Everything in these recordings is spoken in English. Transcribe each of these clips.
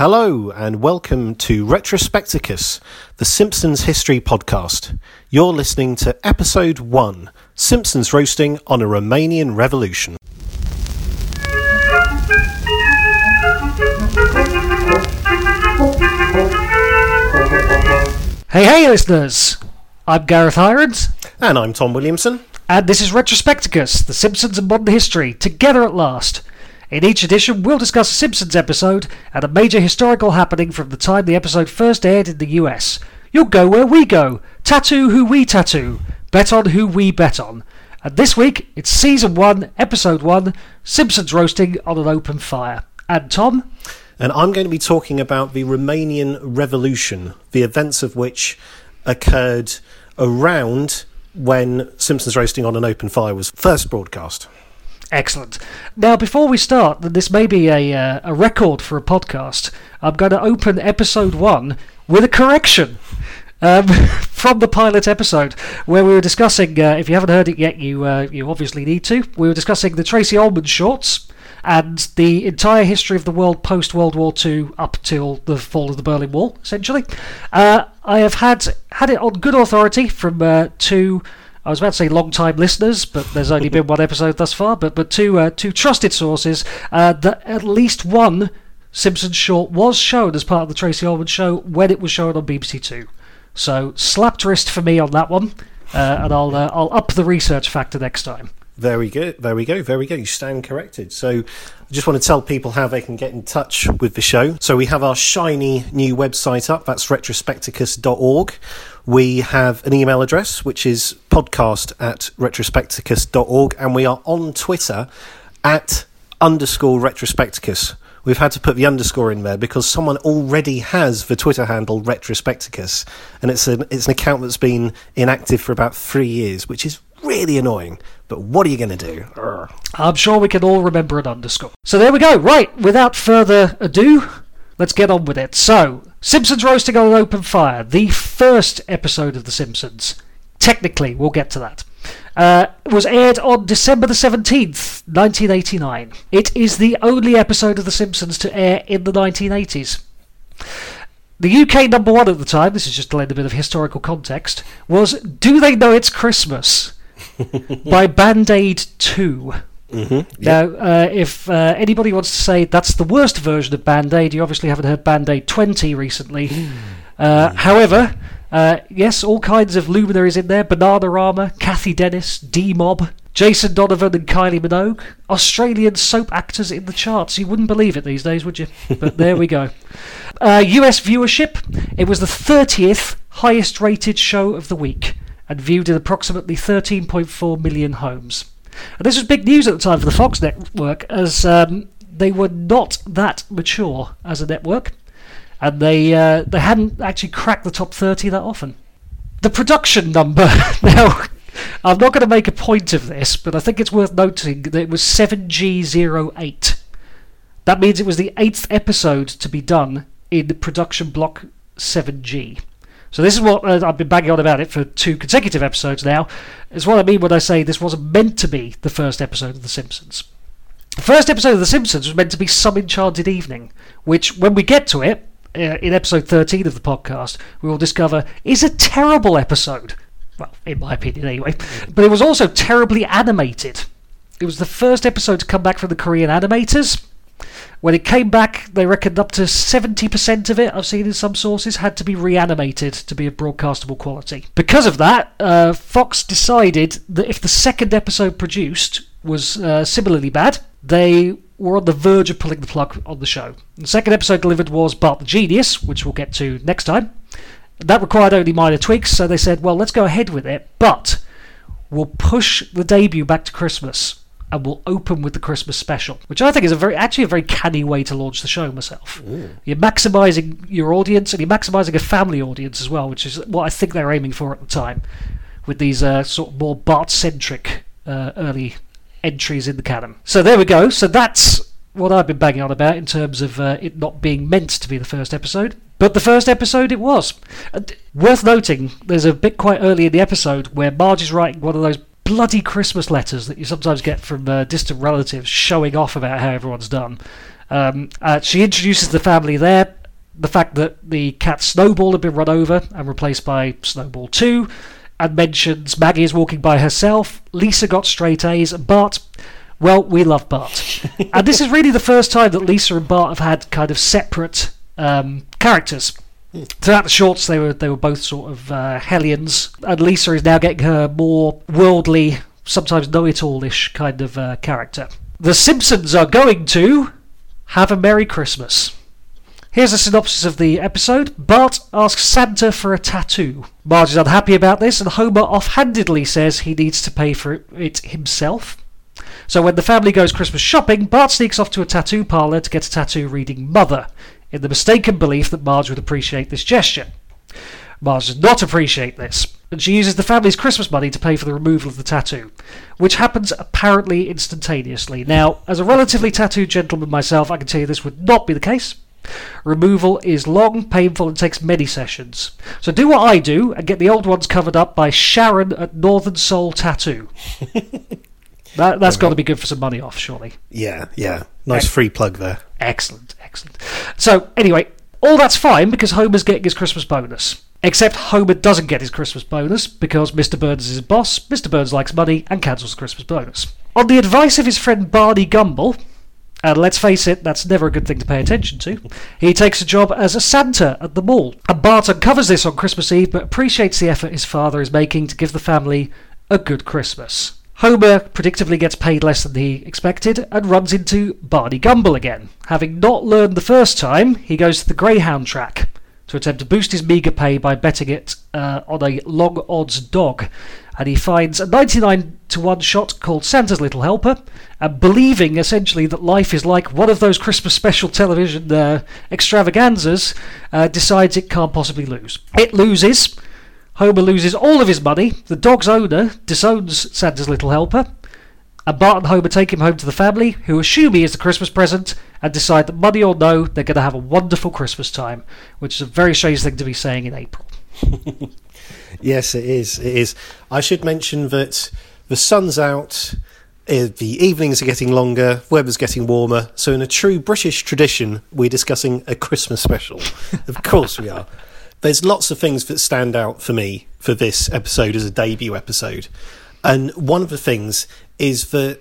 Hello, and welcome to Retrospecticus, the Simpsons History Podcast. You're listening to Episode 1 Simpsons Roasting on a Romanian Revolution. Hey, hey, listeners! I'm Gareth Irons, And I'm Tom Williamson. and this is Retrospecticus, The Simpsons and Modern History, together at last. In each edition, we'll discuss a Simpsons episode and a major historical happening from the time the episode first aired in the US. You'll go where we go, tattoo who we tattoo, bet on who we bet on. And this week, it's Season 1, Episode 1, Simpsons Roasting on an Open Fire. And Tom? And I'm going to be talking about the Romanian Revolution, the events of which occurred around when Simpsons Roasting on an Open Fire was first broadcast. Excellent. Now, before we start, this may be a, uh, a record for a podcast. I'm going to open episode one with a correction um, from the pilot episode where we were discussing. Uh, if you haven't heard it yet, you uh, you obviously need to. We were discussing the Tracey Ullman shorts and the entire history of the world post World War II up till the fall of the Berlin Wall, essentially. Uh, I have had had it on good authority from uh, two. I was about to say long-time listeners, but there's only been one episode thus far. But but two uh, two trusted sources uh, that at least one Simpsons short was shown as part of the Tracey Ullman show when it was shown on BBC Two. So slapped wrist for me on that one, uh, and I'll uh, I'll up the research factor next time. There we go. There we go. There we go. You stand corrected. So, I just want to tell people how they can get in touch with the show. So, we have our shiny new website up. That's retrospecticus.org. We have an email address, which is podcast at retrospecticus.org. And we are on Twitter at underscore retrospecticus. We've had to put the underscore in there because someone already has the Twitter handle Retrospecticus, and it's an it's an account that's been inactive for about three years, which is really annoying. But what are you going to do? I'm sure we can all remember an underscore. So there we go. Right, without further ado, let's get on with it. So, Simpsons Roasting on an Open Fire, the first episode of The Simpsons. Technically, we'll get to that. Uh, was aired on December the 17th, 1989. It is the only episode of The Simpsons to air in the 1980s. The UK number one at the time, this is just to lend a bit of historical context, was Do They Know It's Christmas? by Band Aid 2. Now, uh, if uh, anybody wants to say that's the worst version of Band Aid, you obviously haven't heard Band Aid 20 recently. Uh, however, uh, yes, all kinds of luminaries in there Bananarama, Cathy Dennis, D Mob, Jason Donovan, and Kylie Minogue. Australian soap actors in the charts. You wouldn't believe it these days, would you? But there we go. Uh, US viewership it was the 30th highest rated show of the week and viewed in approximately 13.4 million homes. And this was big news at the time for the Fox network, as um, they were not that mature as a network, and they uh, they hadn't actually cracked the top 30 that often. The production number now. I'm not going to make a point of this, but I think it's worth noting that it was 7G08. That means it was the eighth episode to be done in production block 7G. So this is what uh, I've been banging on about it for two consecutive episodes now. It's what I mean when I say this wasn't meant to be the first episode of The Simpsons. The first episode of The Simpsons was meant to be Some Enchanted Evening, which, when we get to it, uh, in episode 13 of the podcast, we will discover is a terrible episode. Well, in my opinion, anyway. But it was also terribly animated. It was the first episode to come back from the Korean animators. When it came back, they reckoned up to 70% of it, I've seen in some sources, had to be reanimated to be of broadcastable quality. Because of that, uh, Fox decided that if the second episode produced was uh, similarly bad, they were on the verge of pulling the plug on the show. The second episode delivered was Bart the Genius, which we'll get to next time. That required only minor tweaks, so they said, well, let's go ahead with it, but we'll push the debut back to Christmas and we'll open with the Christmas special, which I think is a very actually a very canny way to launch the show myself. You're maximising your audience and you're maximising a family audience as well, which is what I think they're aiming for at the time, with these uh, sort of more Bart-centric uh, early entries in the canon. So there we go. So that's what I've been banging on about in terms of uh, it not being meant to be the first episode. But the first episode it was. And worth noting, there's a bit quite early in the episode where Marge is writing one of those bloody Christmas letters that you sometimes get from uh, distant relatives showing off about how everyone's done. Um, uh, she introduces the family there. The fact that the cat Snowball had been run over and replaced by Snowball 2, and mentions Maggie is walking by herself. Lisa got straight A's. Bart, well, we love Bart. and this is really the first time that Lisa and Bart have had kind of separate um, characters. Throughout the shorts, they were they were both sort of uh, hellions, and Lisa is now getting her more worldly, sometimes know-it-all-ish kind of uh, character. The Simpsons are going to have a Merry Christmas. Here's a synopsis of the episode. Bart asks Santa for a tattoo. Marge is unhappy about this, and Homer offhandedly says he needs to pay for it himself. So when the family goes Christmas shopping, Bart sneaks off to a tattoo parlour to get a tattoo reading Mother, in the mistaken belief that Marge would appreciate this gesture. Marge does not appreciate this, and she uses the family's Christmas money to pay for the removal of the tattoo, which happens apparently instantaneously. Now, as a relatively tattooed gentleman myself, I can tell you this would not be the case. Removal is long, painful, and takes many sessions. So do what I do and get the old ones covered up by Sharon at Northern Soul Tattoo. that, that's uh-huh. got to be good for some money off, surely. Yeah, yeah. Nice free plug there. Excellent, excellent. So, anyway, all that's fine because Homer's getting his Christmas bonus. Except Homer doesn't get his Christmas bonus because Mr. Burns is his boss, Mr. Burns likes money, and cancels the Christmas bonus. On the advice of his friend Barney Gumble, and let's face it, that's never a good thing to pay attention to. He takes a job as a Santa at the mall. And Bart uncovers this on Christmas Eve, but appreciates the effort his father is making to give the family a good Christmas. Homer predictably gets paid less than he expected and runs into Barney Gumble again. Having not learned the first time, he goes to the Greyhound track to attempt to boost his meagre pay by betting it uh, on a long odds dog. And he finds a 99 to 1 shot called Santa's Little Helper, and believing essentially that life is like one of those Christmas special television uh, extravaganzas, uh, decides it can't possibly lose. It loses. Homer loses all of his money. The dog's owner disowns Santa's Little Helper. And Bart and Homer take him home to the family, who assume he is the Christmas present, and decide that money or no, they're going to have a wonderful Christmas time, which is a very strange thing to be saying in April. Yes, it is. It is. I should mention that the sun's out, uh, the evenings are getting longer, weather's getting warmer. So, in a true British tradition, we're discussing a Christmas special. of course, we are. There's lots of things that stand out for me for this episode as a debut episode. And one of the things is that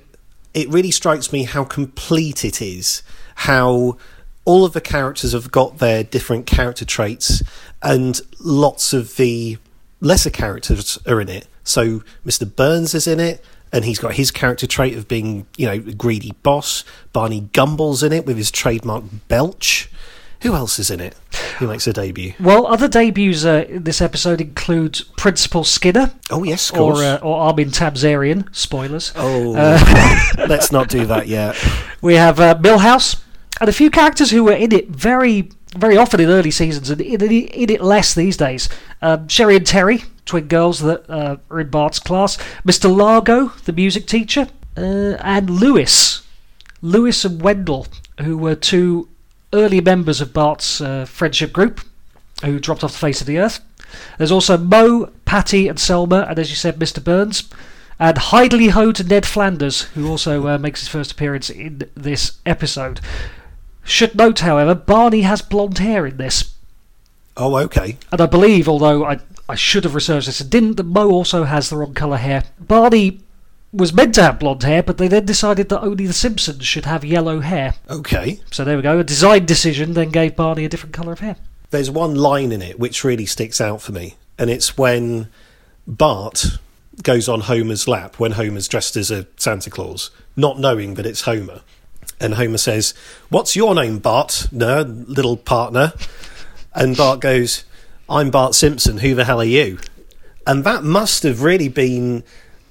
it really strikes me how complete it is, how all of the characters have got their different character traits, and lots of the lesser characters are in it. So Mr. Burns is in it, and he's got his character trait of being, you know, a greedy boss. Barney Gumble's in it with his trademark belch. Who else is in it? Who makes a debut? Well, other debuts uh, in this episode include Principal Skinner Oh yes, of or, uh, or Armin Tamzarian. Spoilers. oh, let's not do that yet. We have uh, Milhouse and a few characters who were in it very, very often in early seasons and in, in it less these days. Um, Sherry and Terry, twin girls that uh, are in Bart's class. Mr. Largo, the music teacher, uh, and Lewis, Lewis and Wendell, who were two early members of Bart's uh, friendship group, who dropped off the face of the earth. There's also Moe, Patty, and Selma, and as you said, Mr. Burns. And Hidely Ho to Ned Flanders, who also uh, makes his first appearance in this episode. Should note, however, Barney has blonde hair in this. Oh, okay. And I believe, although I, I should have researched this and didn't, that Moe also has the wrong colour hair. Barney was meant to have blonde hair, but they then decided that only the Simpsons should have yellow hair. Okay. So there we go. A design decision then gave Barney a different colour of hair. There's one line in it which really sticks out for me, and it's when Bart goes on Homer's lap when Homer's dressed as a Santa Claus, not knowing that it's Homer. And Homer says, What's your name, Bart? No, little partner. And Bart goes, I'm Bart Simpson. Who the hell are you? And that must have really been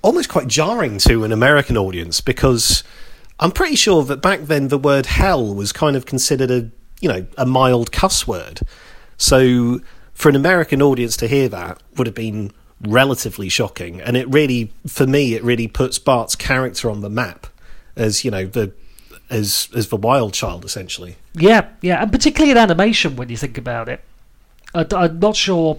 almost quite jarring to an American audience because I'm pretty sure that back then the word hell was kind of considered a, you know, a mild cuss word. So for an American audience to hear that would have been relatively shocking. And it really, for me, it really puts Bart's character on the map as, you know, the as as the wild child essentially. Yeah, yeah, and particularly in animation when you think about it. I, am not sure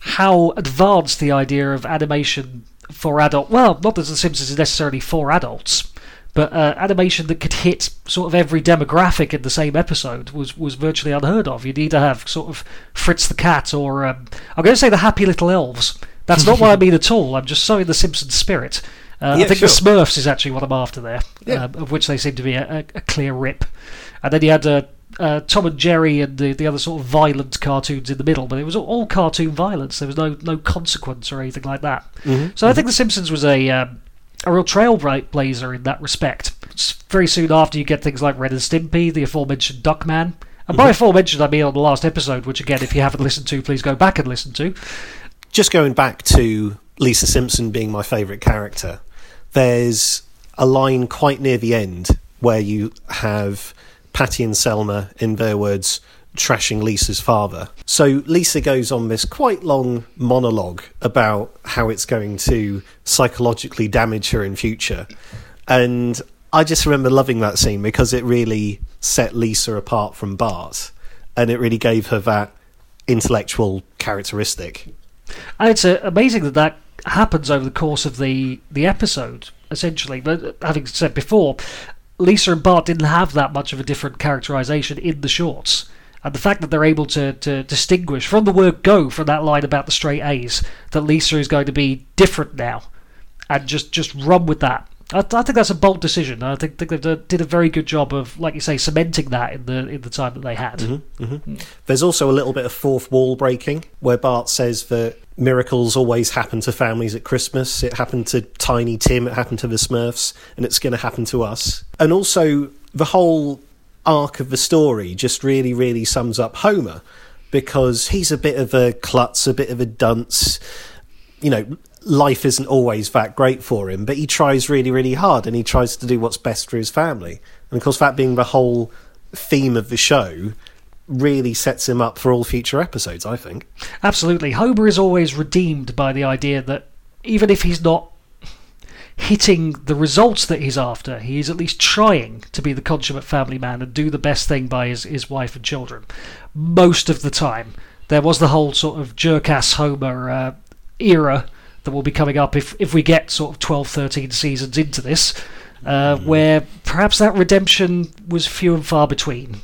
how advanced the idea of animation for adult. Well, not that The Simpsons is necessarily for adults, But uh, animation that could hit sort of every demographic in the same episode was, was virtually unheard of. You'd either have sort of Fritz the Cat or um, I'm going to say the Happy Little Elves. That's not what I mean at all. I'm just sowing the Simpsons spirit. Uh, Yeah, I think sure. the Smurfs is actually what I'm after there, Yeah. um, of which they seem to be a, a, a clear rip. And then you had uh, uh, Tom and Jerry and the, the other sort of violent cartoons in the middle, but it was all, all cartoon violence. There was no no consequence or anything like that. So I think The Simpsons was a um, a real trailblazer in that respect. It's very soon after you get things like Ren and Stimpy, the aforementioned Duckman. And by aforementioned, I mean on the last episode, which again, if you haven't listened to, please go back and listen to. just going back to Lisa Simpson being my favourite character, there's a line quite near the end where you have Patty and Selma, in their words, trashing Lisa's father. So Lisa goes on this quite long monologue about how it's going to psychologically damage her in future. And I just remember loving that scene because it really set Lisa apart from Bart and it really gave her that intellectual characteristic. And it's uh, amazing that that happens over the course of the, the episode, essentially. But uh, having said before, Lisa and Bart didn't have that much of a different characterization in the shorts. And the fact that they're able to, to distinguish from the word go from that line about the straight A's that Lisa is going to be different now and just, just run with that. I, I think that's a bold decision. I think, think they did did a very good job of, like you say, cementing that in the in the time that they had. Mm-hmm, mm-hmm. Mm. There's also a little bit of fourth wall breaking where Bart says that miracles always happen to families at Christmas. It happened to Tiny Tim, it happened to the Smurfs, and it's going to happen to us. And also, the whole arc of the story just really, really sums up Homer because he's a bit of a klutz, a bit of a dunce. You know, life isn't always that great for him, but he tries really, really hard and he tries to do what's best for his family. And of course, that being the whole theme of the show really sets him up for all future episodes, I think. Absolutely. Homer is always redeemed by the idea that even if he's not hitting the results that he's after, he is at least trying to be the consummate family man and do the best thing by his, his wife and children. Most of the time. There was the whole sort of jerk ass Homer uh, era that will be coming up if, if we get sort of 12, 13 seasons into this, uh, where perhaps that redemption was few and far between.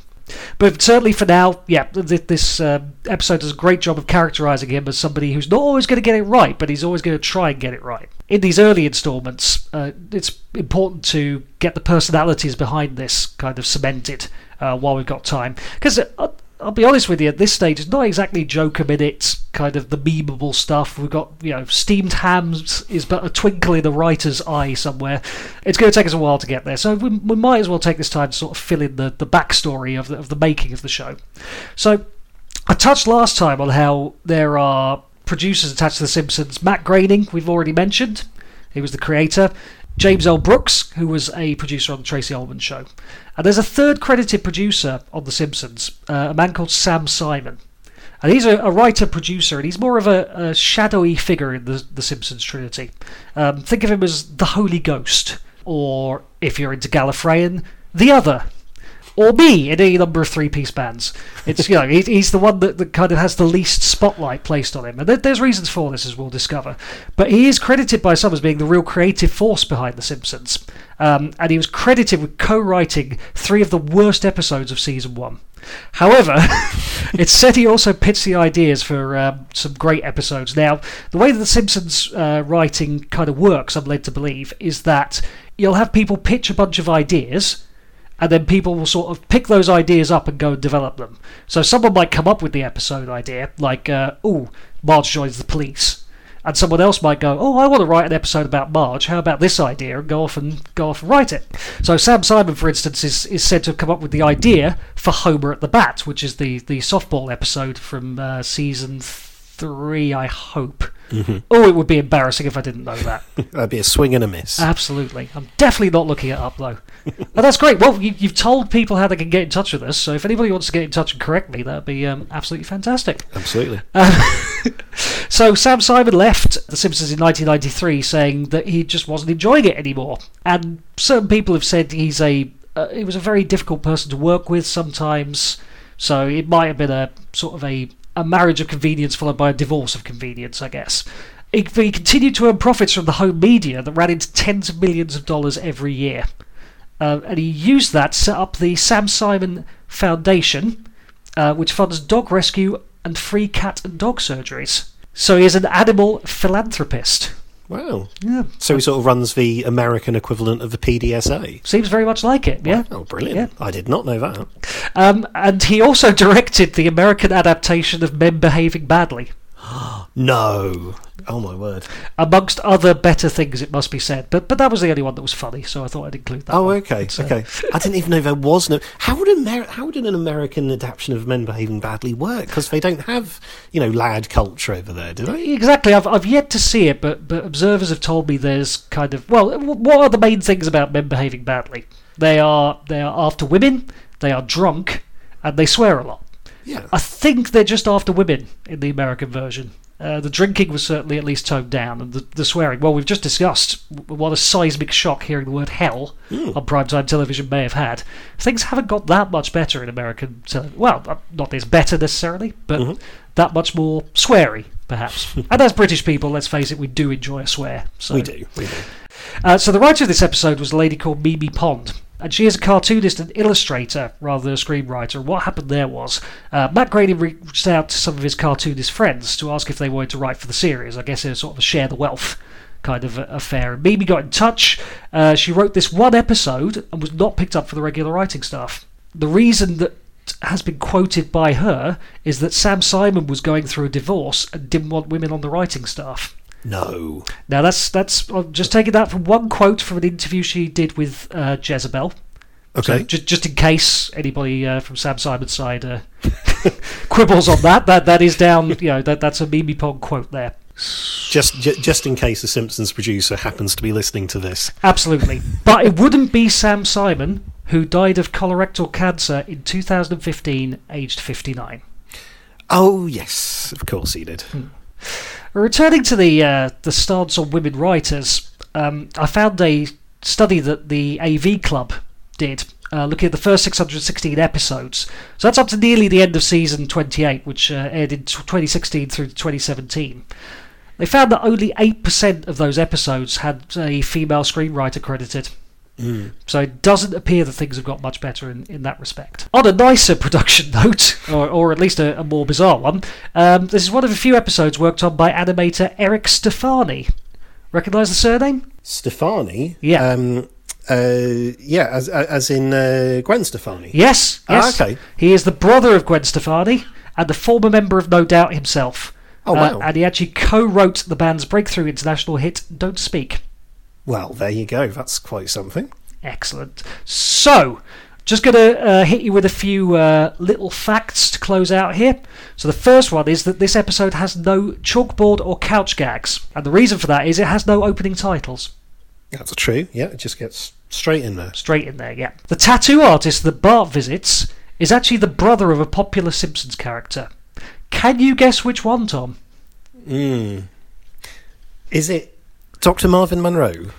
But certainly for now, yeah, th- this um episode does a great job of characterizing him as somebody who's not always going to get it right, but he's always going to try and get it right. In these early installments, uh, it's important to get the personalities behind this kind of cemented uh, while we've got time. Because uh, I'll be honest with you, at this stage, it's not exactly Joker minutes, kind of the memeable stuff. We've got, you know, steamed hams is but a twinkle in a writer's eye somewhere. It's going to take us a while to get there, so we, we might as well take this time to sort of fill in the, the backstory of the, of the making of the show. So, I touched last time on how there are producers attached to The Simpsons. Matt Groening, we've already mentioned, he was the creator. James L. Brooks, who was a producer on the Tracey Ullman show. And there's a third credited producer on The Simpsons, uh, a man called Sam Simon. And he's a, a writer producer, and he's more of a, a shadowy figure in the, the Simpsons trinity. Um, think of him as the Holy Ghost, or if you're into Gallifreyan, the Other, or me in any number of three-piece bands. It's you know he, he's the one that, that kind of has the least spotlight placed on him, and there, there's reasons for this as we'll discover. But he is credited by some as being the real creative force behind The Simpsons, um, and he was credited with co-writing three of the worst episodes of season one. However, it's said he also pitched the ideas for um, some great episodes. Now, the way that The Simpsons uh, writing kind of works, I'm led to believe, is that you'll have people pitch a bunch of ideas and then people will sort of pick those ideas up and go and develop them. So someone might come up with the episode idea, like, uh, "Oh, Marge joins the police," and someone else might go, "Oh, I want to write an episode about Marge. How about this idea?" and go off and go off and write it. So Sam Simon, for instance, is, is said to have come up with the idea for Homer at the Bat, which is the the softball episode from uh, season three, I hope. Oh, it would be embarrassing if I didn't know that. That'd be a swing and a miss. Absolutely. I'm definitely not looking it up, though. But that's great. Well, you, you've told people how they can get in touch with us, so if anybody wants to get in touch and correct me, that'd be um, absolutely fantastic. Absolutely. So Sam Simon left The Simpsons in 1993 saying that he just wasn't enjoying it anymore. And certain people have said he's a uh, he was a very difficult person to work with sometimes. So it might have been a sort of a, a marriage of convenience followed by a divorce of convenience, I guess. He continued to earn profits from the home media that ran into tens of millions of dollars every year. Uh, and he used that to set up the Sam Simon Foundation, uh, which funds dog rescue and free cat and dog surgeries. So he is an animal philanthropist. Wow. Yeah. So he sort of runs the American equivalent of the PDSA. Seems very much like it, yeah. Oh, brilliant. Yeah. I did not know that. Um, and he also directed the American adaptation of Men Behaving Badly, No. Oh, my word. amongst other better things, it must be said. But but that was the only one that was funny, so I thought I'd include that. Oh, one. okay. So- uh, Okay. I didn't even know there was no. How would, Amer- how would an American adaptation of Men Behaving Badly work? Because they don't have, you know, lad culture over there, do they? Exactly. I've I've yet to see it, but but observers have told me there's kind of well, what are the main things about men behaving badly? They are they are after women, they are drunk, and they swear a lot. Yeah. I think they're just after women in the American version. Uh, the drinking was certainly at least toned down, and the, the swearing. Well, we've just discussed what a seismic shock hearing the word hell on primetime television may have had. Things haven't got that much better in American television. Well, uh, not as better necessarily, but that much more sweary, perhaps. and as British people, let's face it, we do enjoy a swear. So. We do. We do. Uh, so the writer of this episode was a lady called Mimi Pond. And she is a cartoonist and illustrator rather than a screenwriter. What happened there was uh, Matt Groening reached out to some of his cartoonist friends to ask if they wanted to write for the series. I guess it was sort of a share the wealth kind of affair. And Mimi got in touch. Uh, she wrote this one episode and was not picked up for the regular writing staff. The reason that has been quoted by her is that Sam Simon was going through a divorce and didn't want women on the writing staff. No. Now that's that's I'm just taking that from one quote from an interview she did with uh, Jezebel. So Okay. just just in case anybody uh, from Sam Simon's side uh, quibbles on that, that that is down. You know that that's a Mimi Pond quote there. Just, ju- just in case the Simpsons producer happens to be listening to this. Absolutely, but it wouldn't be Sam Simon who died of colorectal cancer in 2015, aged 59. Oh yes, of course he did. Returning to the uh, the stance on women writers, um, I found a study that the AV Club did, uh, looking at the first 616 episodes. So that's up to nearly the end of season 28, which uh, aired in 2016 through 2017. They found that only 8% of those episodes had a female screenwriter credited. So it doesn't appear that things have got much better in, in that respect. On a nicer production note, or, or at least a, a more bizarre one, um, this is one of a few episodes worked on by animator Eric Stefani. Recognise the surname? Stefani. Yeah. Um, uh, yeah, as as in uh, Gwen Stefani. Yes, Ah, yes. okay. He is the brother of Gwen Stefani and the former member of No Doubt himself. Oh, Uh, wow. and he actually co-wrote the band's breakthrough international hit "Don't Speak." Well, there you go. That's quite something. Excellent. So, just going to uh, hit you with a few uh, little facts to close out here. So, the first one is that this episode has no chalkboard or couch gags. And the reason for that is it has no opening titles. That's true. Yeah, it just gets straight in there. Straight in there, yeah. The tattoo artist that Bart visits is actually the brother of a popular Simpsons character. Can you guess which one, Tom? Mm. Is it Dr. Marvin Monroe?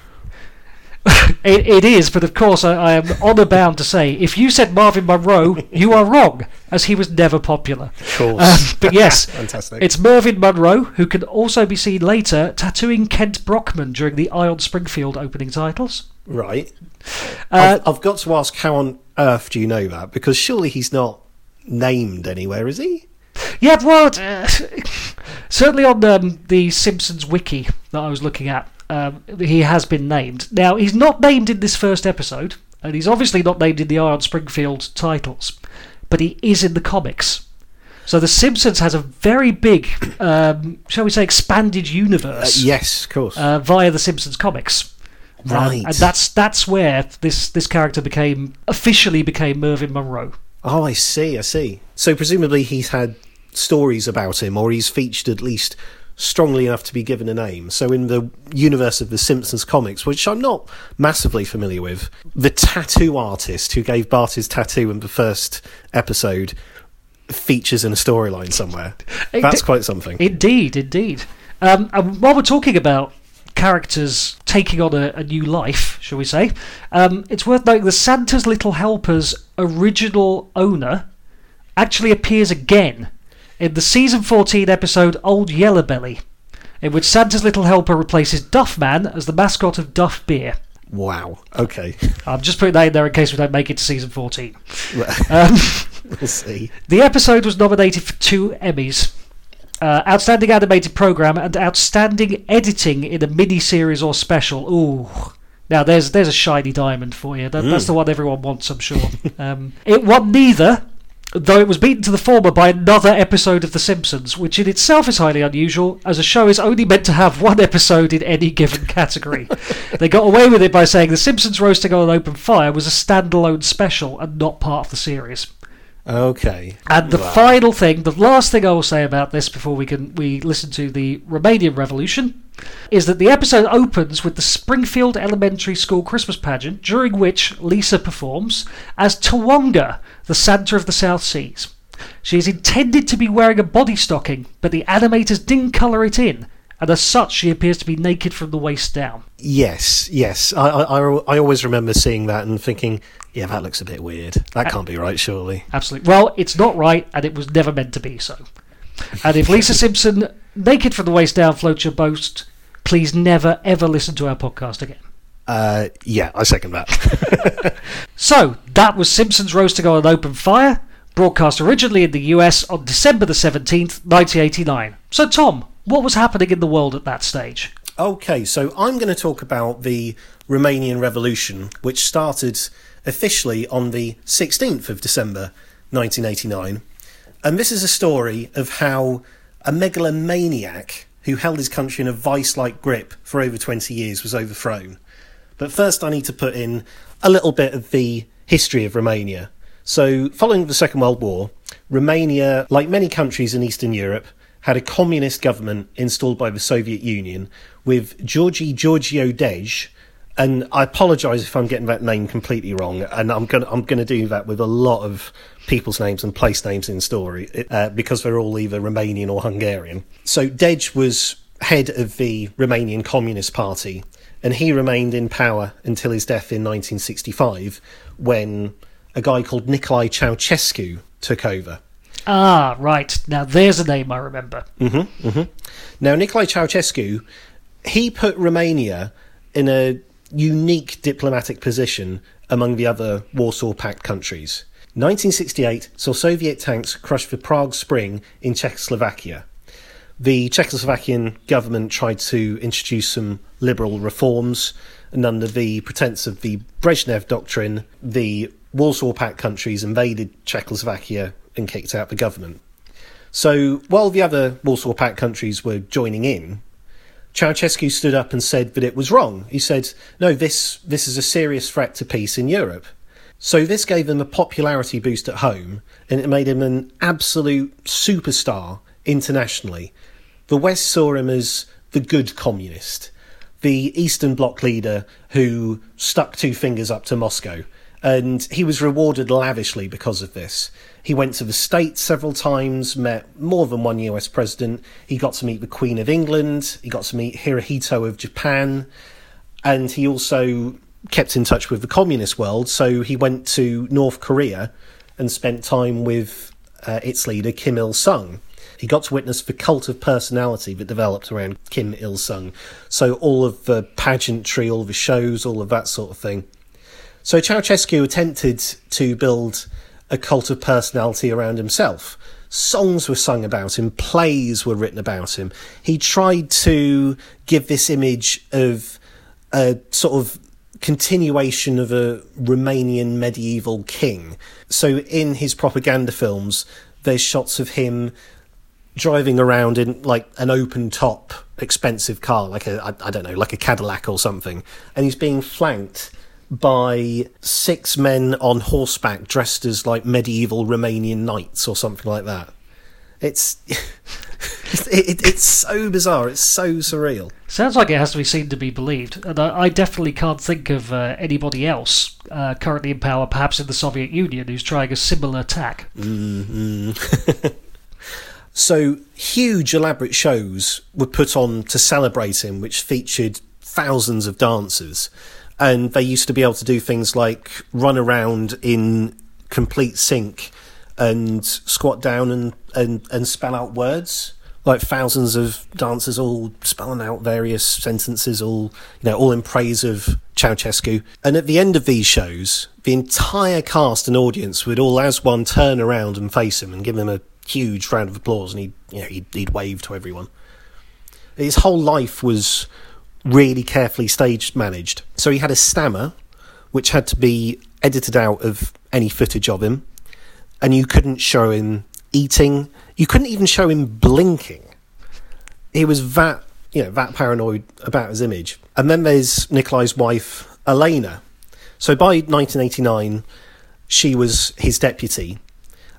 It, it is, but of course, I, I am honour bound to say if you said Marvin Monroe, you are wrong, as he was never popular. Of course. Um, but yes, Fantastic. it's Mervyn Monroe, who can also be seen later tattooing Kent Brockman during the Eye on Springfield opening titles. right. Uh, I've, I've got to ask, how on earth do you know that? Because surely he's not named anywhere, is he? yeah, well, uh, certainly on um, the Simpsons wiki that I was looking at, um, he has been named. Now, he's not named in this first episode, and he's obviously not named in the Eye on Springfield titles, but he is in the comics. So The Simpsons has a very big, um, shall we say, expanded Uh, universe yes, of course. uh, via the Simpsons comics. Um, Right. and that's that's where this this character became officially became Mervyn Monroe. oh, I see, I see. So presumably he's had stories about him, or he's featured at least strongly enough to be given a name. So in the universe of the Simpsons comics, which I'm not massively familiar with, the tattoo artist who gave Bart his tattoo in the first episode features in a storyline somewhere. That's quite something. Indeed, indeed. Um, and while we're talking about characters taking on a, a new life, shall we say, um, it's worth noting that Santa's Little Helper's original owner actually appears again in the season 14 episode Old Yeller-Belly, in which Santa's Little Helper replaces Duff Man as the mascot of Duff Beer. Wow. Okay. I'm just putting that in there in case we don't make it to season 14. Um, we'll see. the episode was nominated for two Emmys. Uh, outstanding animated program and outstanding editing in a mini series or special. Ooh, now there's there's a shiny diamond for you. That, That's the one everyone wants, I'm sure. um, it won neither, though it was beaten to the former by another episode of The Simpsons, which in itself is highly unusual, as a show is only meant to have one episode in any given category. they got away with it by saying The Simpsons roasting on an open fire was a standalone special and not part of the series. Okay. And the Wow. final thing, the last thing I will say about this before we can we listen to the Romanian Revolution, is that the episode opens with the Springfield Elementary School Christmas pageant, during which Lisa performs as Tawonga, the Santa of the South Seas. She is intended to be wearing a body stocking, but the animators didn't colour it in, and as such, she appears to be naked from the waist down. Yes, yes. I, I, I I always remember seeing that and thinking, yeah, that looks a bit weird. That can't be right, surely. Absolutely. Well, it's not right, and it was never meant to be so. And if Lisa Simpson, naked from the waist down, floats your boat, please never ever listen to our podcast again. Uh, yeah, I second that. So that was Simpsons roasting on an open fire, broadcast originally in the US on December the 17th, 1989. So, Tom, what was happening in the world at that stage? Okay, so I'm going to talk about the Romanian Revolution, which started officially on the 16th of December 1989. And this is a story of how a megalomaniac who held his country in a vice like grip for over 20 years was overthrown. But first, I need to put in a little bit of the history of Romania. So, following the Second World War, Romania, like many countries in Eastern Europe, had a communist government installed by the Soviet Union with Gheorghe Gheorghiu-Dej. And I apologise if I'm getting that name completely wrong, and I'm gonna I'm gonna do that with a lot of people's names and place names in story uh, because they're all either Romanian or Hungarian. So Dej was head of the Romanian Communist Party, and he remained in power until his death in 1965, when a guy called Nicolae Ceausescu took over. Ah, right. Now there's a name I remember. Now, Nicolae Ceausescu, he put Romania in a unique diplomatic position among the other Warsaw Pact countries. 1968 saw Soviet tanks crush the Prague Spring in Czechoslovakia. The Czechoslovakian government tried to introduce some liberal reforms, and under the pretense of the Brezhnev Doctrine, the Warsaw Pact countries invaded Czechoslovakia and kicked out the government. So while the other Warsaw Pact countries were joining in, Ceausescu stood up and said that it was wrong. He said, "No, this this is a serious threat to peace in Europe." So this gave him a popularity boost at home, and it made him an absolute superstar internationally. The West saw him as the good communist, the Eastern Bloc leader who stuck two fingers up to Moscow, and he was rewarded lavishly because of this. He went to the States several times, met more than one US president. He got to meet the Queen of England, he got to meet Hirohito of Japan, and he also kept in touch with the communist world. So he went to North Korea and spent time with uh, its leader, Kim Il sung. He got to witness the cult of personality that developed around Kim Il sung. So all of the pageantry, all the shows, all of that sort of thing. So Ceausescu attempted to build a cult of personality around himself. Songs were sung about him, plays were written about him. He tried to give this image of a sort of continuation of a Romanian medieval king. So in his propaganda films, there's shots of him driving around in like an open top expensive car like a I, I don't know like a Cadillac or something and he's being flanked by six men on horseback dressed as like medieval Romanian knights or something like that. It's it, it, it's so bizarre. It's so surreal. Sounds like it has to be seen to be believed, and I, I definitely can't think of uh, anybody else uh, currently in power, perhaps in the Soviet Union, who's trying a similar tack. So huge, elaborate shows were put on to celebrate him, which featured thousands of dancers. And they used to be able to do things like run around in complete sync and squat down and, and, and spell out words like thousands of dancers all spelling out various sentences, all you know, all in praise of Ceausescu. And at the end of these shows, the entire cast and audience would all, as one, turn around and face him and give him a huge round of applause, and he'd, you know, he'd, he'd wave to everyone. His whole life was really carefully stage managed. So he had a stammer, which had to be edited out of any footage of him, and you couldn't show him eating. You couldn't even show him blinking. He was that, you know, that paranoid about his image. And then there's Nikolai's wife, Elena. So by 1989, she was his deputy.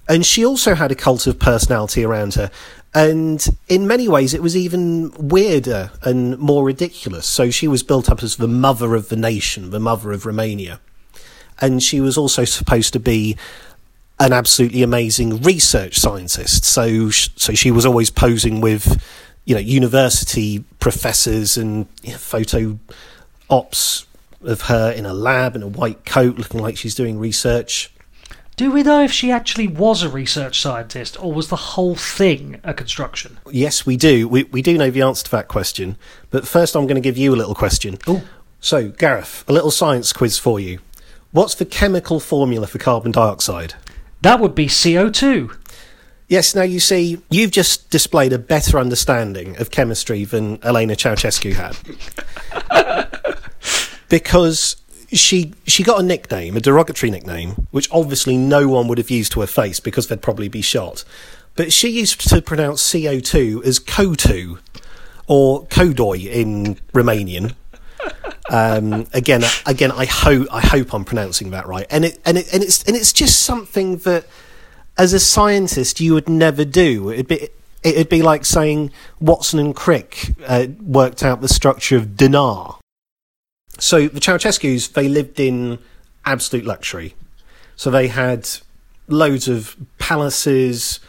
And she also had a cult of personality around her. And in many ways, it was even weirder and more ridiculous. So she was built up as the mother of the nation, the mother of Romania. And she was also supposed to be an absolutely amazing research scientist. So, so she was always posing with, you know, university professors and photo ops of her in a lab in a white coat, looking like she's doing research. Do we know if she actually was a research scientist, or was the whole thing a construction? Yes, we do. We we do know the answer to that question. But first, I'm going to give you a little question. Ooh. So, Gareth, a little science quiz for you. What's the chemical formula for carbon dioxide? That would be CO2. Yes, now you see, you've just displayed a better understanding of chemistry than Elena Ceausescu had. because she she got a nickname, a derogatory nickname, which obviously no one would have used to her face because they'd probably be shot. But she used to pronounce CO2 as Kotu or Kodoi in Romanian. Um, again, again, I hope I hope I'm pronouncing that right. And it and it and it's and it's just something that, as a scientist, you would never do. It'd be it'd be like saying Watson and Crick uh, worked out the structure of dinar. So the Ceausescus they lived in absolute luxury. So they had loads of palaces,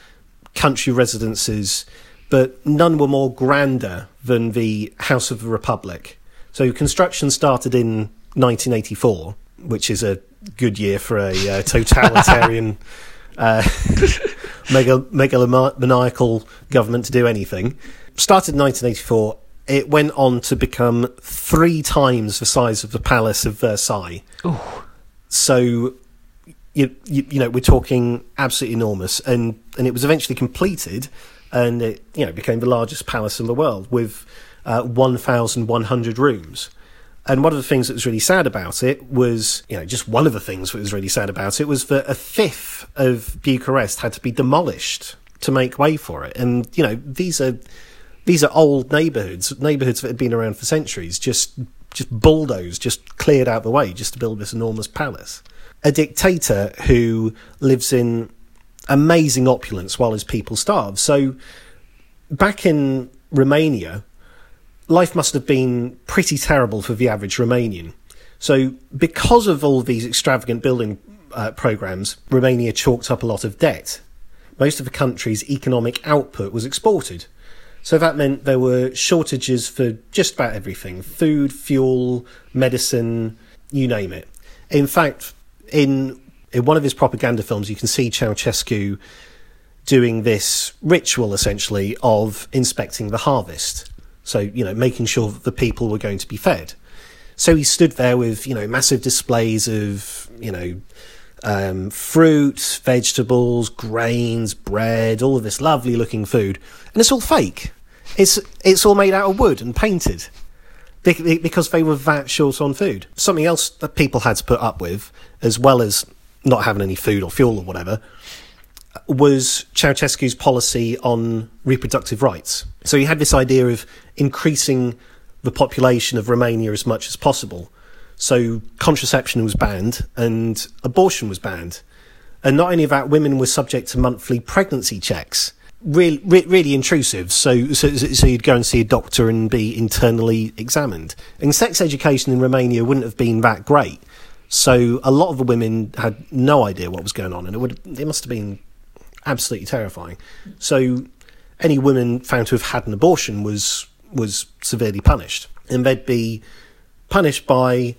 country residences, but none were more grander than the House of the Republic. So construction started in 1984, which is a good year for a uh, totalitarian, uh, megal- megalomaniacal government to do anything. Started in 1984. It went on to become three times the size of the Palace of Versailles. Ooh. So, you, you, you know, we're talking absolutely enormous, and and it was eventually completed, and it you know became the largest palace in the world with uh, 1,100 rooms. And one of the things that was really sad about it was, you know, just one of the things that was really sad about it was that a fifth of Bucharest had to be demolished to make way for it. And, you know, these are these are old neighbourhoods, neighbourhoods that had been around for centuries, just just bulldozed, just cleared out the way just to build this enormous palace. A dictator who lives in amazing opulence while his people starve. So back in Romania, life must have been pretty terrible for the average Romanian. So, because of all these extravagant building uh, programs, Romania chalked up a lot of debt. Most of the country's economic output was exported. So that meant there were shortages for just about everything food, fuel, medicine, you name it. In fact, in, in one of his propaganda films, you can see Ceausescu doing this ritual essentially of inspecting the harvest. So, you know, making sure that the people were going to be fed. So he stood there with, you know, massive displays of, you know, um, fruit, vegetables, grains, bread, all of this lovely looking food. And it's all fake. It's, it's all made out of wood and painted because they were that short on food. Something else that people had to put up with, as well as not having any food or fuel or whatever, was Ceausescu's policy on reproductive rights. So he had this idea of increasing the population of Romania as much as possible. So contraception was banned and abortion was banned. And not only that, women were subject to monthly pregnancy checks. Really, really intrusive. So, so, so you'd go and see a doctor and be internally examined. And sex education in Romania wouldn't have been that great. So a lot of the women had no idea what was going on, and it would it must have been absolutely terrifying. So any woman found to have had an abortion was was severely punished, and they'd be punished by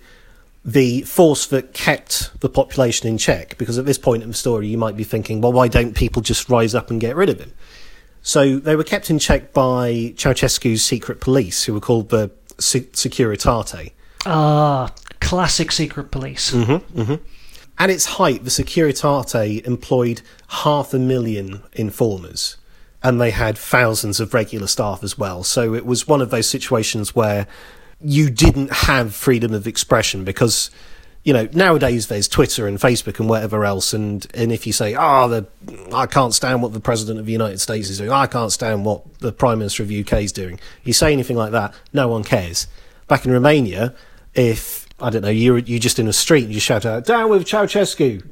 the force that kept the population in check. Because at this point in the story, you might be thinking, well, why don't people just rise up and get rid of him? So they were kept in check by Ceausescu's secret police, who were called the Securitate. Ah, classic secret police. At its height, the Securitate employed half a million informers, and they had thousands of regular staff as well. So it was one of those situations where you didn't have freedom of expression because, you know, nowadays there's Twitter and Facebook and whatever else, and, and if you say, oh, the, I can't stand what the President of the United States is doing, I can't stand what the Prime Minister of the UK is doing, you say anything like that, no one cares. Back in Romania, if I don't know, you're you just in a street and you shout out "Down with Ceausescu,"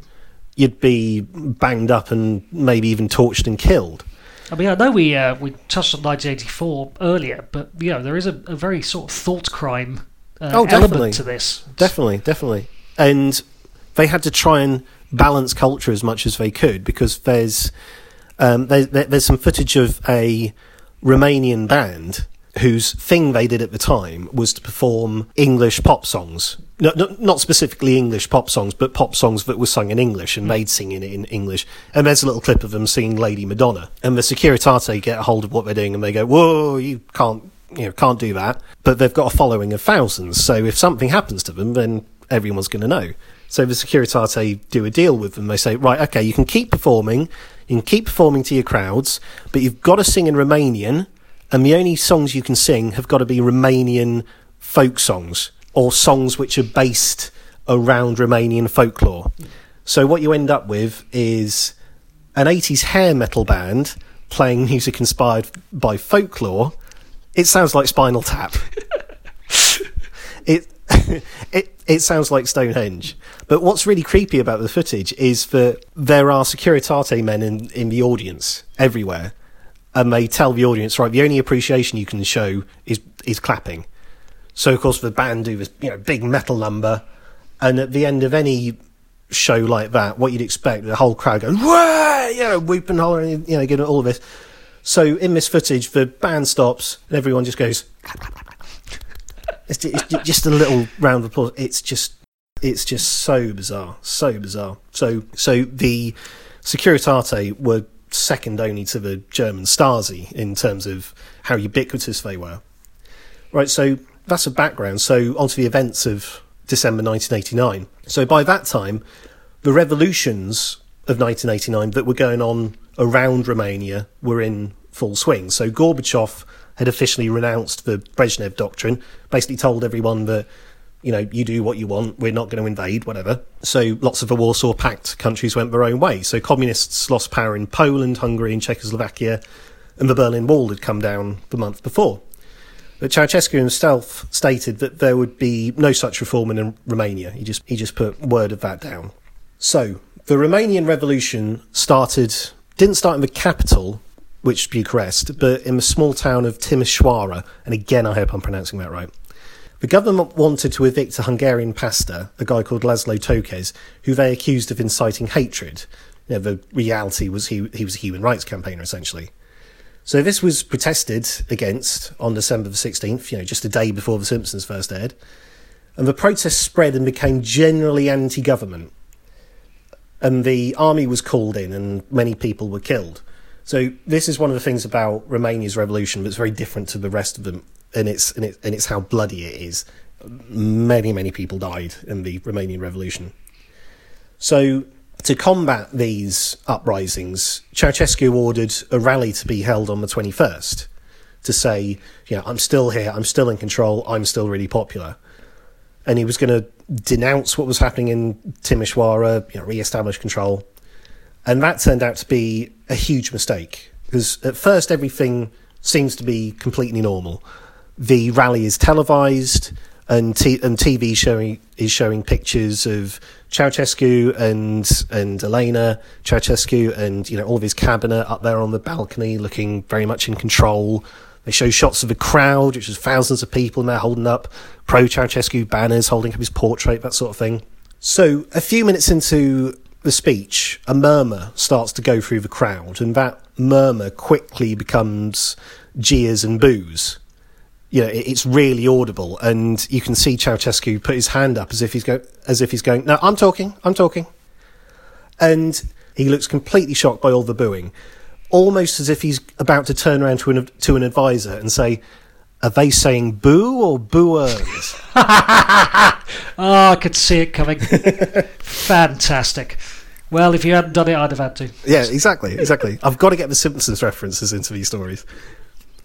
you'd be banged up and maybe even tortured and killed. I mean, I know we uh, we touched on 1984 earlier, but you know there is a, a very sort of thought crime uh, Oh, definitely. element to this. Definitely, definitely, and they had to try and balance culture as much as they could because there's um, there, there, there's some footage of a Romanian band whose thing they did at the time was to perform English pop songs. No, no, not specifically English pop songs, but pop songs that were sung in English and they'd sing it in English. And there's a little clip of them singing Lady Madonna. And the Securitate get a hold of what they're doing and they go, whoa, you can't, you know, can't do that. But they've got a following of thousands. So if something happens to them, then everyone's going to know. So the Securitate do a deal with them. They say, right, okay, you can keep performing, you can keep performing to your crowds, but you've got to sing in Romanian, and the only songs you can sing have got to be Romanian folk songs or songs which are based around Romanian folklore. So what you end up with is an 80s hair metal band playing music inspired by folklore. It sounds like Spinal Tap. it it it sounds like Stonehenge. But what's really creepy about the footage is that there are Securitate men in, in the audience everywhere. And they tell the audience, right, the only appreciation you can show is is clapping. So of course the band do this, you know, big metal number, and at the end of any show like that, what you'd expect, the whole crowd goes, Wah! you know, whoop and holler, you know, getting all of this. So in this footage, the band stops and everyone just goes. clap, clap, clap. It's it's just a little round of applause. It's just, it's just so bizarre, so bizarre. So, so the Securitate were second only to the German Stasi in terms of how ubiquitous they were. Right, so that's a background. So onto the events of December 1989. So by that time, the revolutions of 1989 that were going on around Romania were in full swing. So Gorbachev had officially renounced the Brezhnev doctrine, basically told everyone that, you know, you do what you want, we're not going to invade, whatever. So lots of the Warsaw Pact countries went their own way. So communists lost power in Poland, Hungary, and Czechoslovakia, and the Berlin Wall had come down the month before. But Ceausescu himself stated that there would be no such reform in Romania. He just he just put word of that down. So the Romanian Revolution started didn't start in the capital, which Bucharest, but in the small town of Timișoara. And again, I hope I'm pronouncing that right. The government wanted to evict a Hungarian pastor, a guy called Laszlo Tokes, who they accused of inciting hatred. You know, the reality was he he was a human rights campaigner essentially. So this was protested against on December the 16th, you know, just a day before The Simpsons first aired. And the protest spread and became generally anti government. And the army was called in and many people were killed. So this is one of the things about Romania's revolution that's very different to the rest of them, and it's and, it, and it's how bloody it is. Many many people died in the Romanian revolution. So to combat these uprisings, Ceausescu ordered a rally to be held on the 21st to say, you know, I'm still here, I'm still in control, I'm still really popular. And he was going to denounce what was happening in Timișoara, you know, re-establish control. And that turned out to be a huge mistake because at first everything seems to be completely normal. The rally is televised, and t- and TV showing is showing pictures of Ceausescu and and Elena Ceausescu and you know all of his cabinet up there on the balcony, looking very much in control. They show shots of the crowd, which is thousands of people, they're holding up pro Ceausescu banners, holding up his portrait, that sort of thing. So a few minutes into the speech, a murmur starts to go through the crowd, and that murmur quickly becomes jeers and boos. You know, it- it's really audible, and you can see Ceausescu put his hand up as if he's go as if he's going, "No, I'm talking, I'm talking," and he looks completely shocked by all the booing. almost as if he's about to turn around to an, to an advisor and say, Are they saying boo or booers? Oh, I could see it coming. Fantastic. Well, if you hadn't done it, I'd have had to. yeah, exactly, exactly. I've got to get the Simpsons references into these stories.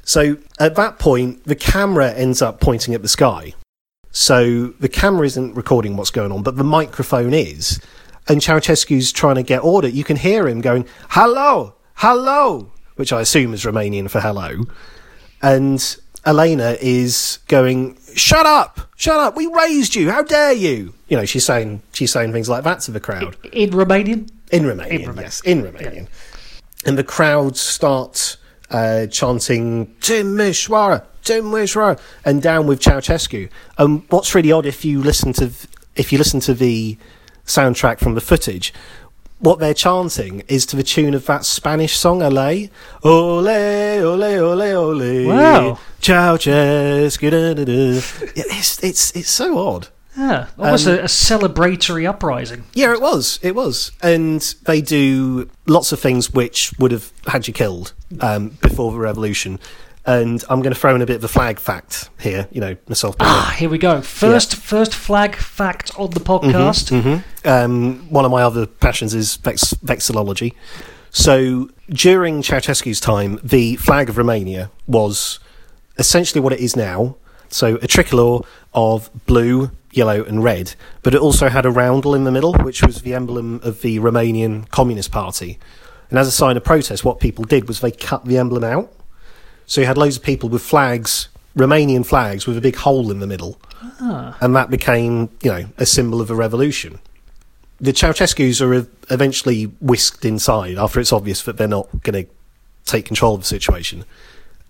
So at that point, the camera ends up pointing at the sky. So the camera isn't recording what's going on, but the microphone is. And Ceausescu's trying to get order. You can hear him going, hello, hello, which I assume is Romanian for hello. And Elena is going, shut up, shut up, we raised you, how dare you? You know, she's saying, she's saying things like that to the crowd. In Romanian? In Romanian, In Romanian. yes, in Romanian. And the crowd start uh, chanting Timișoara, Tim Mishwara, and down with Ceausescu. And what's really odd if you listen to if you listen to the soundtrack from the footage, what they're chanting is to the tune of that Spanish song "Ole, Ole, Ole, Ole, Ole." Wow. Ceausescu. da, da, da. Yeah, It's it's it's so odd. Yeah, almost Um, a, a celebratory uprising. Yeah, it was. It was. And they do lots of things which would have had you killed um, before the revolution. And I'm going to throw in a bit of a flag fact here, you know, myself. Ah, here we go. First, first flag fact on the podcast. Mhm. Um, one of my other passions is vex- vexillology. So during Ceausescu's time, the flag of Romania was essentially what it is now. So a tricolour of blue, yellow, and red, but it also had a roundel in the middle, which was the emblem of the Romanian Communist Party. And as a sign of protest, what people did was they cut the emblem out. So you had loads of people with flags, Romanian flags, with a big hole in the middle Ah, and that became, you know, a symbol of a revolution. The Ceausescu's are eventually whisked inside after it's obvious that they're not going to take control of the situation,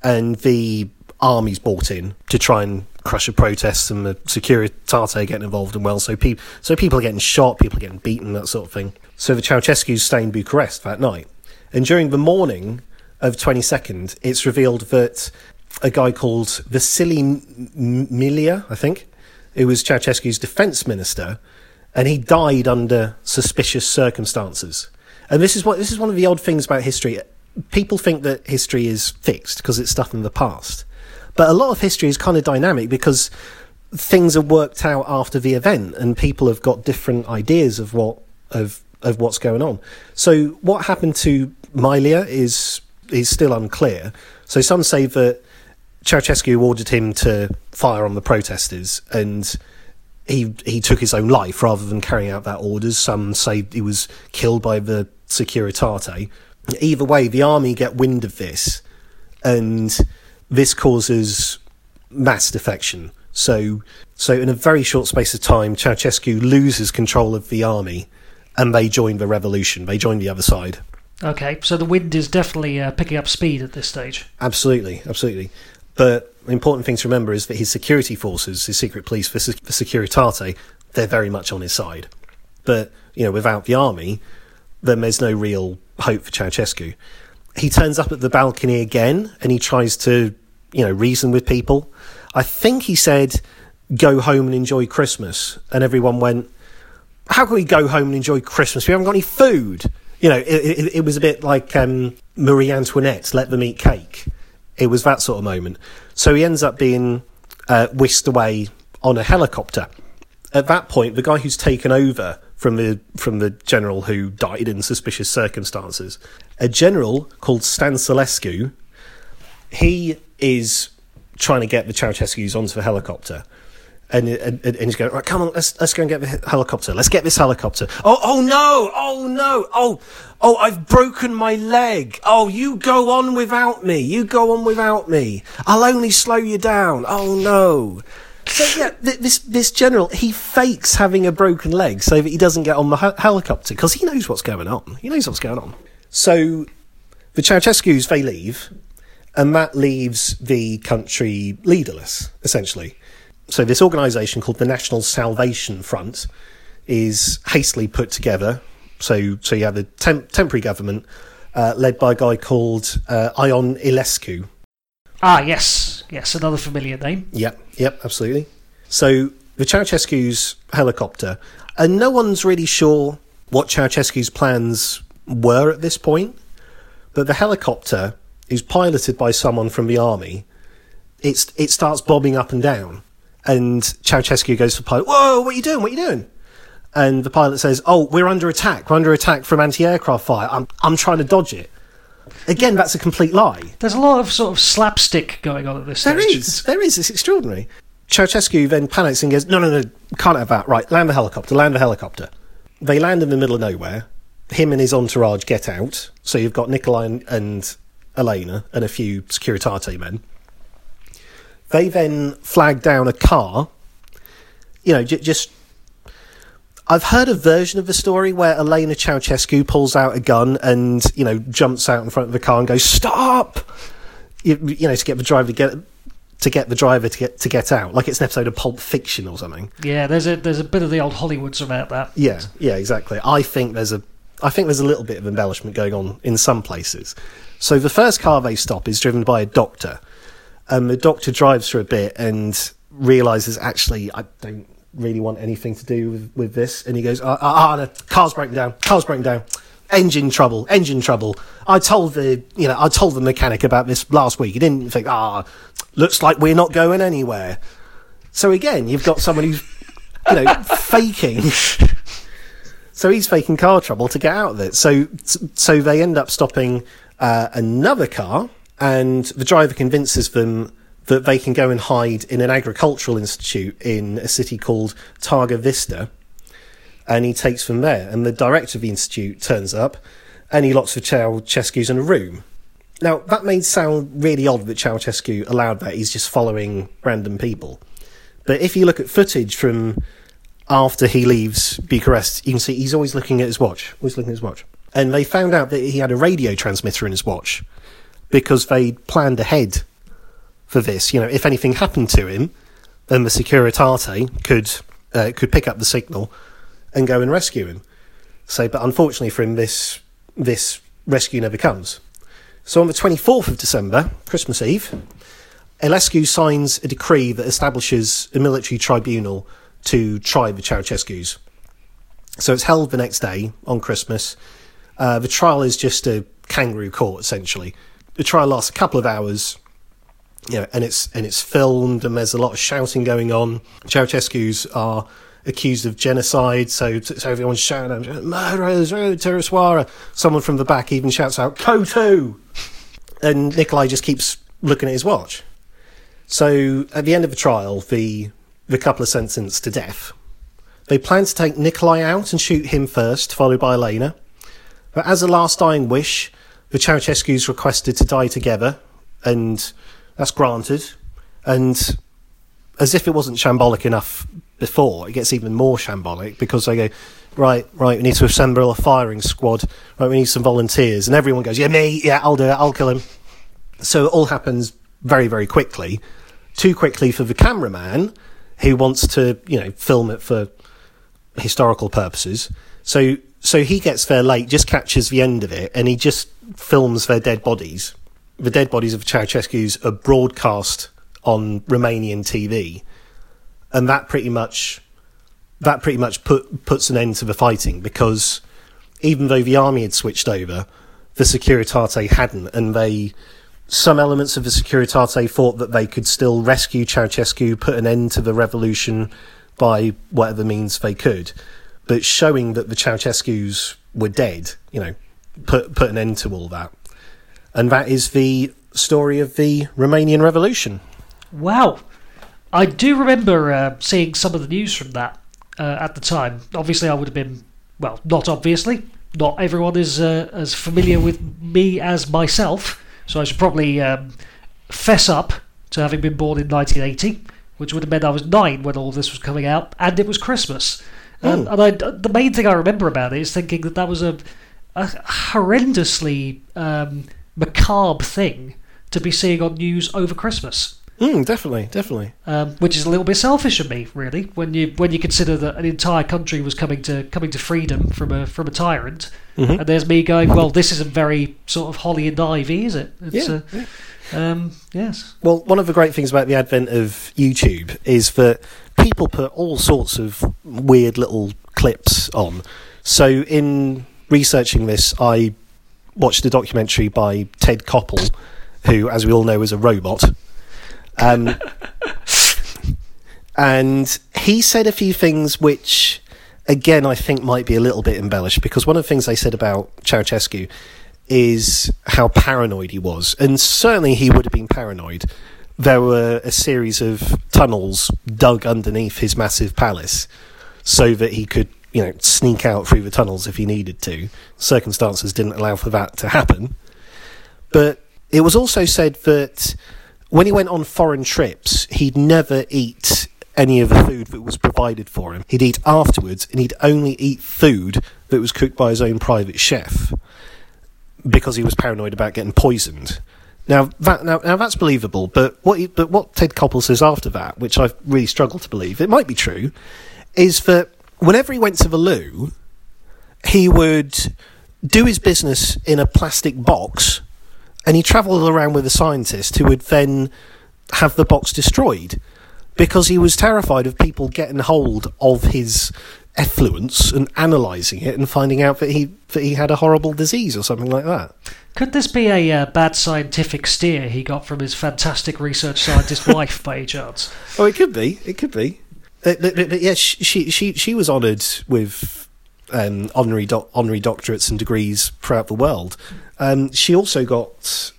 and the army's brought in to try and crush the protests, and the Securitate getting involved and well. So people, so people are getting shot, people are getting beaten, that sort of thing. So the Ceausescu's stay in Bucharest that night, and during the morning of 22nd, it's revealed that a guy called Vasile Milea, I think, who was Ceausescu's defence minister, and he died under suspicious circumstances. And this is what this is one of the odd things about history. People think that history is fixed because it's stuff in the past, but a lot of history is kind of dynamic because things are worked out after the event, and people have got different ideas of what of of what's going on. So what happened to Milea is is still unclear. So some say that Ceausescu ordered him to fire on the protesters, and he he took his own life rather than carrying out that orders. Some say he was killed by the Securitate. Either way, the army get wind of this, and this causes mass defection. So, so in a very short space of time, Ceausescu loses control of the army, and they join the revolution. They join the other side. okay. So the wind is definitely uh, picking up speed at this stage. Absolutely, absolutely. But the important thing to remember is that his security forces, his secret police, the, the Securitate, they're very much on his side. But, you know, without the army, then there's no real hope for Ceausescu. He turns up at the balcony again and he tries to, you know, reason with people. I think he said, go home and enjoy Christmas. And everyone went, how can we go home and enjoy Christmas? We haven't got any food. You know, it, it, it was a bit like um, Marie Antoinette, let them eat cake. It was that sort of moment. So he ends up being uh, whisked away on a helicopter. At that point, the guy who's taken over from the from the general who died in suspicious circumstances, a general called Stanculescu, he is trying to get the Ceausescu's onto the helicopter. And, and, and he's going, right, come on, let's, let's go and get the helicopter. Let's get this helicopter. Oh, oh no, oh no, oh, oh, I've broken my leg. Oh, you go on without me. You go on without me. I'll only slow you down. Oh no. So yeah, th- this this general he fakes having a broken leg so that he doesn't get on the hel- helicopter because he knows what's going on. He knows what's going on. So the Ceausescu's they leave, and that leaves the country leaderless essentially. So this organisation called the National Salvation Front is hastily put together. So so you have a temp- temporary government uh, led by a guy called uh, Ion Iliescu. Ah, yes, yes, another familiar name. Yep, yep, absolutely. So the Ceausescu's helicopter, and no one's really sure what Ceausescu's plans were at this point, But the helicopter is piloted by someone from the army. It's it starts bobbing up and down, and Ceausescu goes to the pilot. Whoa! What are you doing? What are you doing? And the pilot says, "Oh, we're under attack. We're under attack from anti-aircraft fire. I'm I'm trying to dodge it." Again, that's a complete lie. There's a lot of sort of slapstick going on at this There stage. is. There is. It's extraordinary. Ceausescu then panics and goes, no, no, no, can't have that. Right, land the helicopter, land the helicopter. They land in the middle of nowhere. Him and his entourage get out. So you've got Nikolai and, and Elena and a few Securitate men. They then flag down a car. You know, j- just. I've heard a version of the story where Elena Ceausescu pulls out a gun and, you know, jumps out in front of the car and goes, stop! You, you know, to get the driver to get to get the driver to get to get out, like it's an episode of Pulp Fiction or something. Yeah, there's a there's a bit of the old Hollywoods about that. Yeah, yeah, exactly. I think there's a I think there's a little bit of embellishment going on in some places. So the first car they stop is driven by a doctor. And the doctor drives for a bit and realizes actually I don't really want anything to do with, with this. And he goes, ah, ah, ah, no, car's breaking down, car's breaking down. Engine trouble, engine trouble. I told the, you know, I told the mechanic about this last week. He didn't think, ah, looks like we're not going anywhere. So again, you've got someone who's, you know, faking. So he's faking car trouble to get out of it. So so they end up stopping uh, another car, and the driver convinces them that they can go and hide in an agricultural institute in a city called Târgoviște, and he takes them there. And the director of the institute turns up, and he locks the Ceausescu's in a room. Now that may sound really odd that Ceausescu allowed that. He's just following random people. But if you look at footage from after he leaves Bucharest, you can see he's always looking at his watch. Always looking at his watch. And they found out that he had a radio transmitter in his watch because they planned ahead for this. You know, if anything happened to him, then the Securitate could uh, could pick up the signal and go and rescue him. So, but unfortunately for him, this this rescue never comes. So on the 24th of December, Christmas Eve, Iliescu signs a decree that establishes a military tribunal to try the Ceausescu's. So it's held the next day on Christmas. Uh, the trial is just a kangaroo court, essentially. The trial lasts a couple of hours, you know, and it's and it's filmed, and there's a lot of shouting going on. Ceausescu's are accused of genocide, so so everyone's shouting out, "Murderers, oh, terroriswara!" Someone from the back even shouts out, "Kotu!" And Nikolai just keeps looking at his watch. So at the end of the trial, the the couple are sentenced to death. They plan to take Nikolai out and shoot him first, followed by Elena. But as a last dying wish, the Ceausescu's requested to die together, and that's granted. And as if it wasn't shambolic enough before, it gets even more shambolic because they go, right, right, we need to assemble a firing squad. Right, we need some volunteers, and everyone goes, yeah, me, yeah, I'll do it, I'll kill him. So it all happens very, very quickly, too quickly for the cameraman who wants to, you know, film it for historical purposes. So, so he gets there late, just catches the end of it, and he just films their dead bodies. The dead bodies of Ceausescu's are broadcast on Romanian TV, and that pretty much that pretty much put puts an end to the fighting because even though the army had switched over, the Securitate hadn't, and they some elements of the Securitate thought that they could still rescue Ceausescu, put an end to the revolution by whatever means they could, but showing that the Ceausescu's were dead, you know, put put an end to all that, and that is the story of the Romanian Revolution. Wow. I do remember uh, seeing some of the news from that uh, at the time. Obviously, I would have been, well, not obviously. Not everyone is uh, as familiar with me as myself, so I should probably um, fess up to having been born in 1980, which would have meant I was nine when all this was coming out, and it was Christmas. Um, and I, the main thing I remember about it is thinking that that was a, a horrendously um, macabre thing to be seeing on news over Christmas. Mm, definitely, definitely. Um, which is a little bit selfish of me, really, when you when you consider that an entire country was coming to coming to freedom from a from a tyrant, Mhm. and there's me going, well, this isn't very sort of holly and ivy, is it? It's, Yeah, uh, yeah. Um, yes. Well, one of the great things about the advent of YouTube is that people put all sorts of weird little clips on. So, in researching this, I watched a documentary by Ted Koppel, who, as we all know, is a robot. Um, and he said a few things which, again, I think might be a little bit embellished because one of the things they said about Ceausescu is how paranoid he was, and certainly he would have been paranoid. There were a series of tunnels dug underneath his massive palace so that he could, you know, sneak out through the tunnels if he needed to. Circumstances didn't allow for that to happen. But it was also said that when he went on foreign trips, he'd never eat any of the food that was provided for him. He'd eat afterwards, and he'd only eat food that was cooked by his own private chef because he was paranoid about getting poisoned. Now that now, now that's believable, but what he, but what Ted Koppel says after that, which I've really struggled to believe, it might be true, is that whenever he went to the loo, he would do his business in a plastic box, and he travelled around with a scientist who would then have the box destroyed because he was terrified of people getting hold of his effluence and analysing it and finding out that he that he had a horrible disease or something like that. Could this be a uh, bad scientific steer he got from his fantastic research scientist wife, by any chance? Oh, it could be. It could be. Yeah, she she she was honoured with um, honorary honorary doctorates and degrees throughout the world. Um, she also got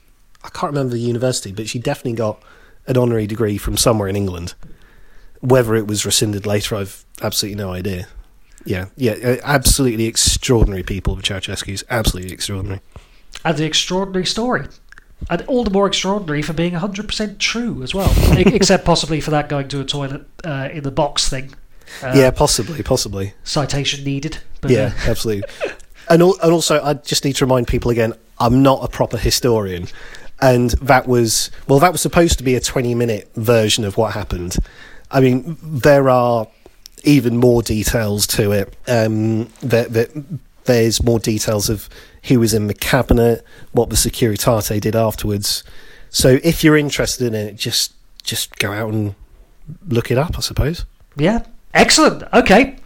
I can't remember the university, but she definitely got an honorary degree from somewhere in England. Whether it was rescinded later, I've absolutely no idea. Yeah, yeah, uh, absolutely extraordinary people. The Ceausescu's absolutely extraordinary. And the extraordinary story. And all the more extraordinary for being 100% true as well. Except possibly for that going to a toilet uh, in the box thing. Uh, yeah, possibly, possibly. Citation needed. But, Yeah, uh, absolutely. And, al- and also, I just need to remind people again: I'm not a proper historian, and that was well, that was supposed to be a 20 minute version of what happened. I mean, there are even more details to it. Um, there, there, there's more details of who was in the cabinet, what the Securitate did afterwards. So, if you're interested in it, just just go out and look it up, I suppose. Yeah. Excellent. Okay.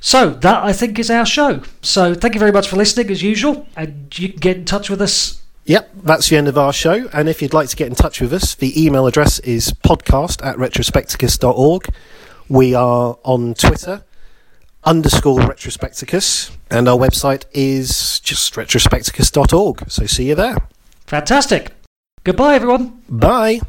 So that I think is our show. So thank you very much for listening as usual. And you can get in touch with us. Yep, that's the end of our show. And if you'd like to get in touch with us, the email address is podcast at retrospecticus.org. We are on Twitter, underscore retrospecticus, and our website is just retrospecticus.org. So see you there. Fantastic. Goodbye, everyone. Bye.